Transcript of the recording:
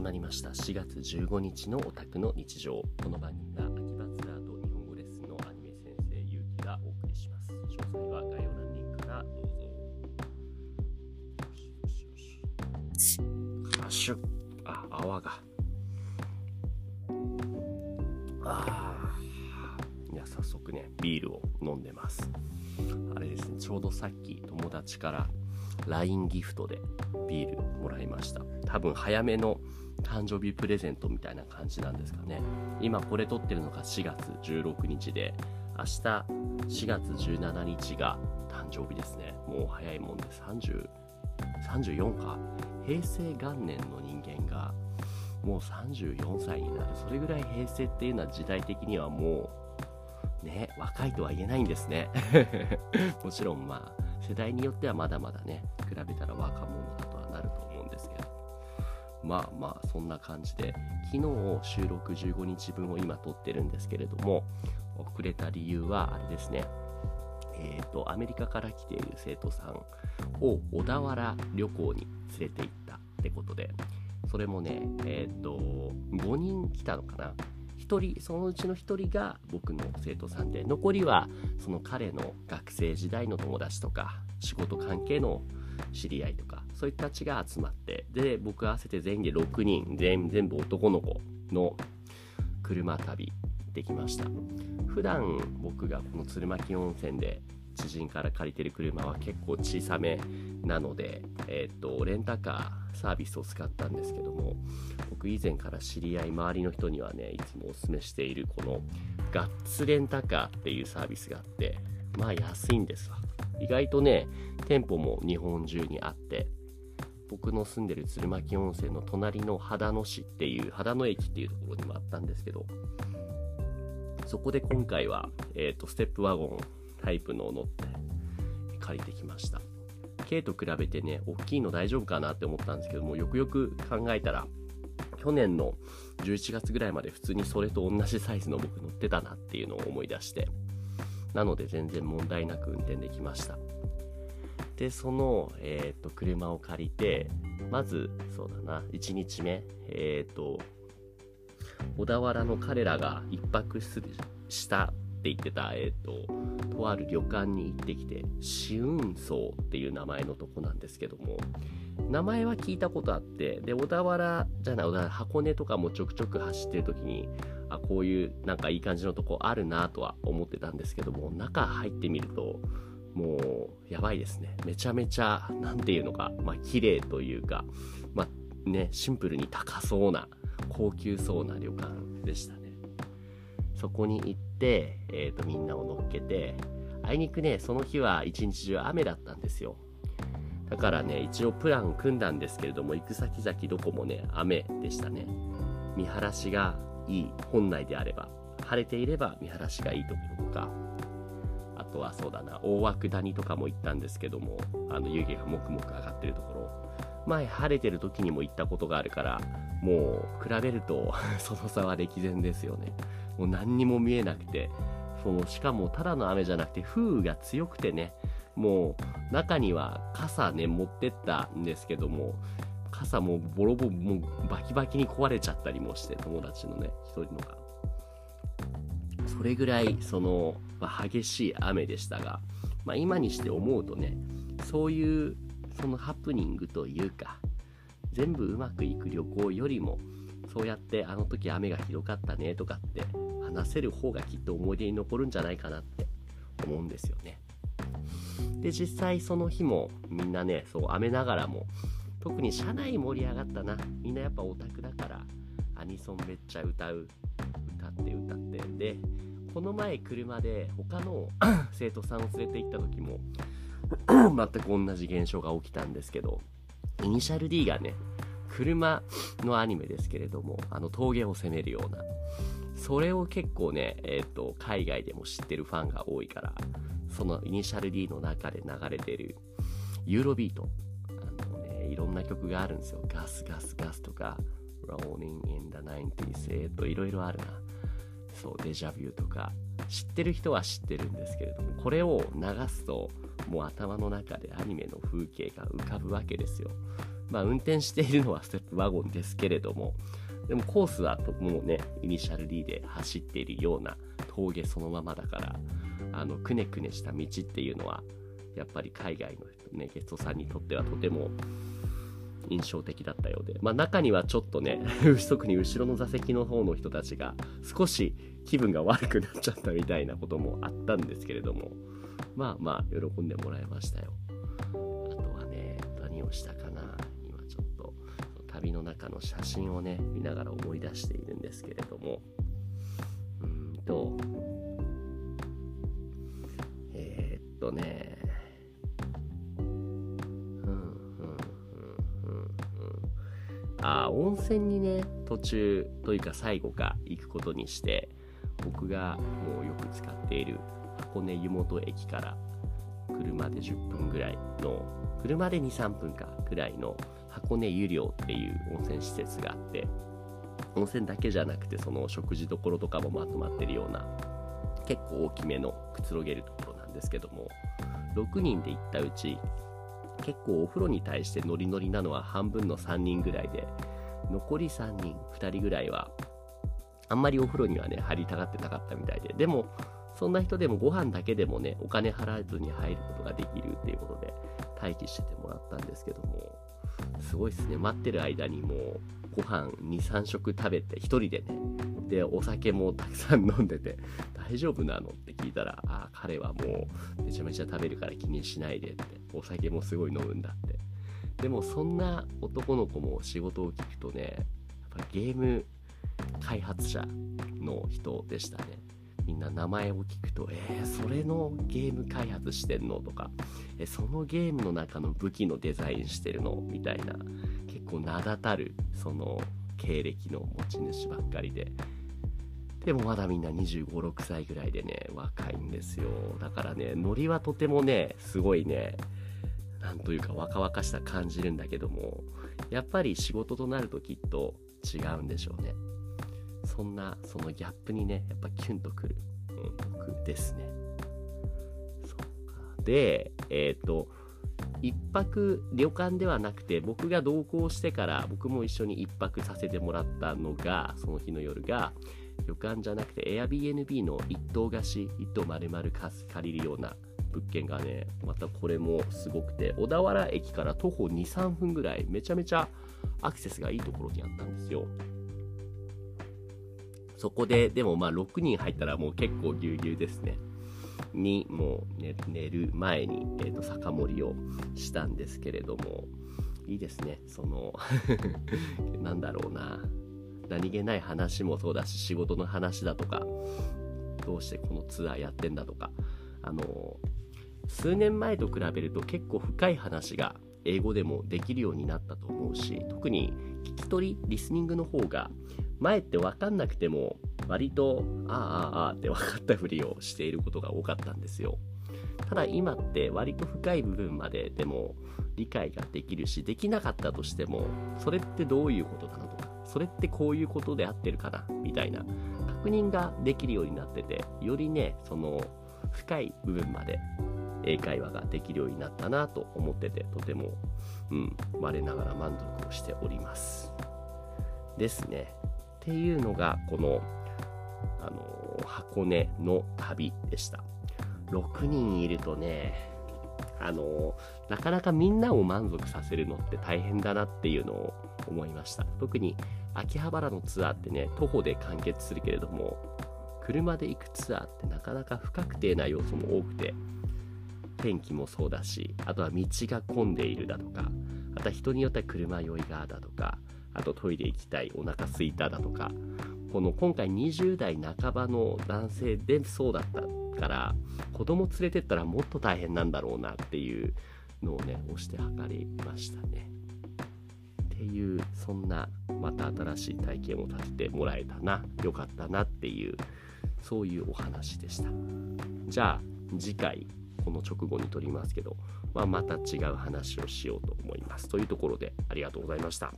始まりました。4月15日のオタクの日常。この番組は秋葉ツラーと日本語レッスンのアニメ先生ゆうきがお送りします。詳細は概要欄リンクからどうぞ。よしよしよしあシュあ泡が。あー。いや早速ねビールを飲んでます。あれですねちょうどさっき友達から LINE ギフトでビールもらいました。多分早めの誕生日プレゼントみたいな感じなんですかね。今これ撮ってるのが4月16日で明日4月17日が誕生日ですね。もう早いもんで30 34か。平成元年の人間がもう34歳になるそれぐらい平成っていうのは時代的にはもうね若いとは言えないんですね。もちろんまあ世代によってはまだまだね比べたら若者だとはなると思うんですけど。まあまあそんな感じで昨日収録15日分を今撮ってるんですけれども遅れた理由はあれですね。えーと、アメリカから来ている生徒さんを小田原旅行に連れて行ったってことで。それもねえっ、ー、と5人来たのかな1人そのうちの1人が僕の生徒さんで残りはその彼の学生時代の友達とか仕事関係の知り合いとかそういった血が集まってで僕合わせて全員で6人全員全部男の子の車旅できました。普段僕がこの鶴巻温泉で知人から借りてる車は結構小さめなので、えっ、とレンタカーサービスを使ったんですけども僕以前から知り合い周りの人にはねいつもお勧めしているこのガッツレンタカーっていうサービスがあってまあ安いんですわ。意外とね店舗も日本中にあって僕の住んでる鶴巻温泉の隣の秦野市っていう秦野駅っていうところにもあったんですけどそこで今回は、えーと、ステップワゴンタイプのを乗って借りてきました。K と比べてね大きいの大丈夫かなって思ったんですけどもよくよく考えたら去年の11月ぐらいまで普通にそれと同じサイズの僕乗ってたなっていうのを思い出してなので全然問題なく運転できました。でその、えーと、車を借りてまずそうだな1日目えっ、ー、と小田原の彼らが1泊したって言ってた、えっ、ー、と、とある旅館に行ってきて、紫雲荘っていう名前のとこなんですけども、名前は聞いたことあって、で、小田原じゃない、小田原箱根とかもちょくちょく走ってる時に、あ、こういうなんかいい感じのとこあるなとは思ってたんですけども、中入ってみると、もう、やばいですね。めちゃめちゃ、なんていうのか、まあ、綺麗というか、まあ、ね、シンプルに高そうな、高級そうな旅館でしたね。そこに行っ、えーと、みんなを乗っけて、あいにくね、その日は一日中雨だったんですよ。だからね、一応プラン組んだんですけれども、行く先々どこもね、雨でしたね。見晴らしがいい、本来であれば。晴れていれば見晴らしがいいところとか、あとはそうだな、大涌谷とかも行ったんですけども、あの湯気がもくもく上がってるところ。前晴れてる時にも行ったことがあるから、もう比べると その差は歴然ですよね。もう何にも見えなくて、そのしかもただの雨じゃなくて風雨が強くてね、もう中には傘ね、持ってったんですけども、傘もボロボロ、もうバキバキに壊れちゃったりもして、友達のね、一人のが。それぐらい、その、まあ、激しい雨でしたが、まあ、今にして思うとね、そういうそのハプニングというか全部うまくいく旅行よりもそうやってあの時雨がひどかったねとかって話せる方がきっと思い出に残るんじゃないかなって思うんですよね。で実際その日もみんなねそう雨ながらも特に車内盛り上がったなみんなやっぱオタクだからアニソンめっちゃ歌う歌って歌ってでこの前車で他の生徒さんを連れて行った時も 全く同じ現象が起きたんですけど、イニシャル D がね、車のアニメですけれども、あの峠を攻めるような、それを結構ね、えっ、ー、と、海外でも知ってるファンが多いから、そのイニシャル D の中で流れてるユーロビート、あのね、いろんな曲があるんですよ。ガスガスガスとか、Rolling in the 90s、えっ、ー、と、いろいろあるな。そう、デジャビューとか、知ってる人は知ってるんですけれども、これを流すと、もう頭の中でアニメの風景が浮かぶわけですよ。まあ、運転しているのはステップワゴンですけれども、でもコースはもうね、イニシャル D で走っているような峠そのままだから、あの、くねくねした道っていうのは、やっぱり海外の、ね、ゲストさんにとってはとても印象的だったようで、まあ、中にはちょっとね 特に後ろの座席の方の人たちが少し気分が悪くなっちゃったみたいなこともあったんですけれども。まあまあ喜んでもらいましたよ。あとはね何をしたかな。今ちょっと旅の中の写真をね見ながら思い出しているんですけれども。うんと。えー、っとね。あ温泉にね途中というか最後か行くことにして僕がもうよく使っている箱根湯本駅から車で10分ぐらいの車で23分かぐらいの箱根湯寮っていう温泉施設があって温泉だけじゃなくてその食事どころとかもまとまってるような結構大きめのくつろげるところなんですけども6人で行ったうち結構お風呂に対してノリノリなのは半分の3人ぐらいで、残り3人、2人ぐらいは、あんまりお風呂にはね、入りたがってなかったみたいで、でも、そんな人でもご飯だけでもね、お金払わずに入ることができるっていうことで、待機しててもらったんですけども、すごいっすね。待ってる間にもう、ご飯2、3食食べて、1人でね、で、お酒もたくさん飲んでて、大丈夫なのって聞いたら、ああ、彼はもうめちゃめちゃ食べるから気にしないでって、お酒もすごい飲むんだって。でもそんな男の子も仕事を聞くとね、やっぱゲーム開発者の人でしたね。みんな名前を聞くと、えー、それのゲーム開発してんのとか、えそのゲームの中の武器のデザインしてるのみたいな、結構名だたる、その経歴の持ち主ばっかりで、でもまだみんな25、6歳ぐらいでね、若いんですよ。だからね、ノリはとてもね、すごいね、なんというか若々しさ感じるんだけども、やっぱり仕事となるときっと違うんでしょうね。そんな、そのギャップにね、やっぱキュンとくる、うん、僕ですね。そうか。で、えっ、ー、と、一泊旅館ではなくて僕が同行してから僕も一緒に一泊させてもらったのがその日の夜が旅館じゃなくて Airbnb の一棟貸し、一棟丸々借りるような物件がね、またこれもすごくて、小田原駅から徒歩2、3分ぐらい、めちゃめちゃアクセスがいいところにあったんですよ。そこで、でもまあ6人入ったらもう結構ぎゅうぎゅうですね。に、もう寝る前に、えー、と酒盛りをしたんですけれども、いいですね。その なんだろうな。何気ない話もそうだし仕事の話だとかどうしてこのツアーやってんだとかあの数年前と比べると結構深い話が英語でもできるようになったと思うし特に聞き取りリスニングの方が前って分かんなくても割とあああああって分かったふりをしていることが多かったんですよ。ただ今って割と深い部分まででも理解ができるしできなかったとしてもそれってどういうことなのとかそれってこういうことで合ってるかなみたいな確認ができるようになっててよりねその深い部分まで英会話ができるようになったなと思っててとても、うん、我ながら満足をしております。ですね。っていうのがこのあの箱根の旅でした。6人いるとねあのなかなかみんなを満足させるのって大変だなっていうのを思いました。特に秋葉原のツアーってね徒歩で完結するけれども車で行くツアーってなかなか不確定な要素も多くて天気もそうだしあとは道が混んでいるだとかあとは人によっては車酔いがだとかあとトイレ行きたいお腹すいただとかこの今回20代半ばの男性でそうだったから子供連れてったらもっと大変なんだろうなっていうのをね押して測りましたね。っていうそんなまた新しい体験を立ててもらえたなよかったなっていうそういうお話でしたじゃあ次回この直後に撮りますけど、まあ、また違う話をしようと思いますというところでありがとうございました。